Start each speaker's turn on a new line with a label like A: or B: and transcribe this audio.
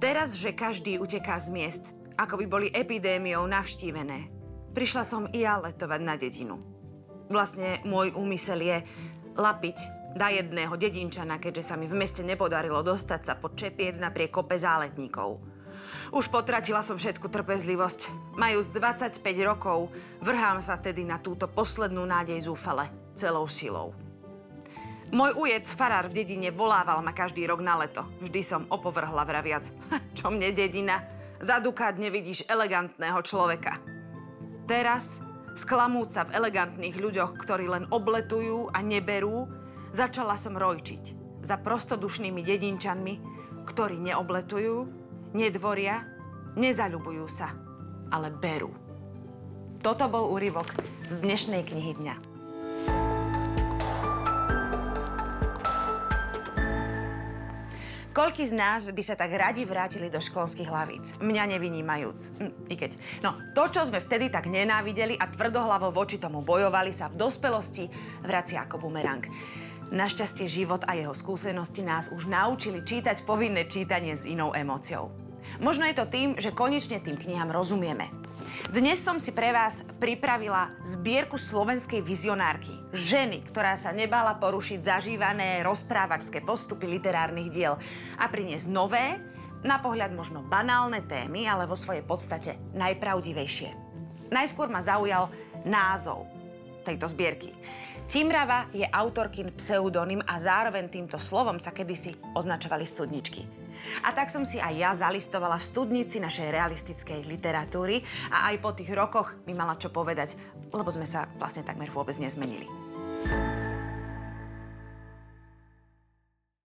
A: Teraz, že každý uteká z miest, ako by boli epidémiou navštívené, prišla som i ja letovať na dedinu. Vlastne môj úmysel je lapiť da jedného dedinčana, keďže sa mi v meste nepodarilo dostať sa pod čepiec napriek kope záletníkov. Už potratila som všetku trpezlivosť. Majúc 25 rokov, vrhám sa tedy na túto poslednú nádej zúfale, celou silou. Môj ujec, farár v dedine, volával ma každý rok na leto. Vždy som opovrhla vraviac. Čo mne dedina? Za dukát nevidíš elegantného človeka. Teraz, sklamúca v elegantných ľuďoch, ktorí len obletujú a neberú, začala som rojčiť za prostodušnými dedinčanmi, ktorí neobletujú, nedvoria, nezaľubujú sa, ale berú. Toto bol úryvok z dnešnej knihy dňa. Koľký z nás by sa tak radi vrátili do školských hlavíc? Mňa nevynímajúc. Hm, I keď. No, to, čo sme vtedy tak nenávideli a tvrdohlavo voči tomu bojovali, sa v dospelosti vracia ako bumerang. Našťastie život a jeho skúsenosti nás už naučili čítať povinné čítanie s inou emóciou. Možno je to tým, že konečne tým knihám rozumieme. Dnes som si pre vás pripravila zbierku slovenskej vizionárky. Ženy, ktorá sa nebala porušiť zažívané rozprávačské postupy literárnych diel a priniesť nové, na pohľad možno banálne témy, ale vo svojej podstate najpravdivejšie. Najskôr ma zaujal názov tejto zbierky. Timrava je autorkin pseudonym a zároveň týmto slovom sa kedysi označovali studničky. A tak som si aj ja zalistovala v studnici našej realistickej literatúry a aj po tých rokoch mi mala čo povedať, lebo sme sa vlastne takmer vôbec nezmenili.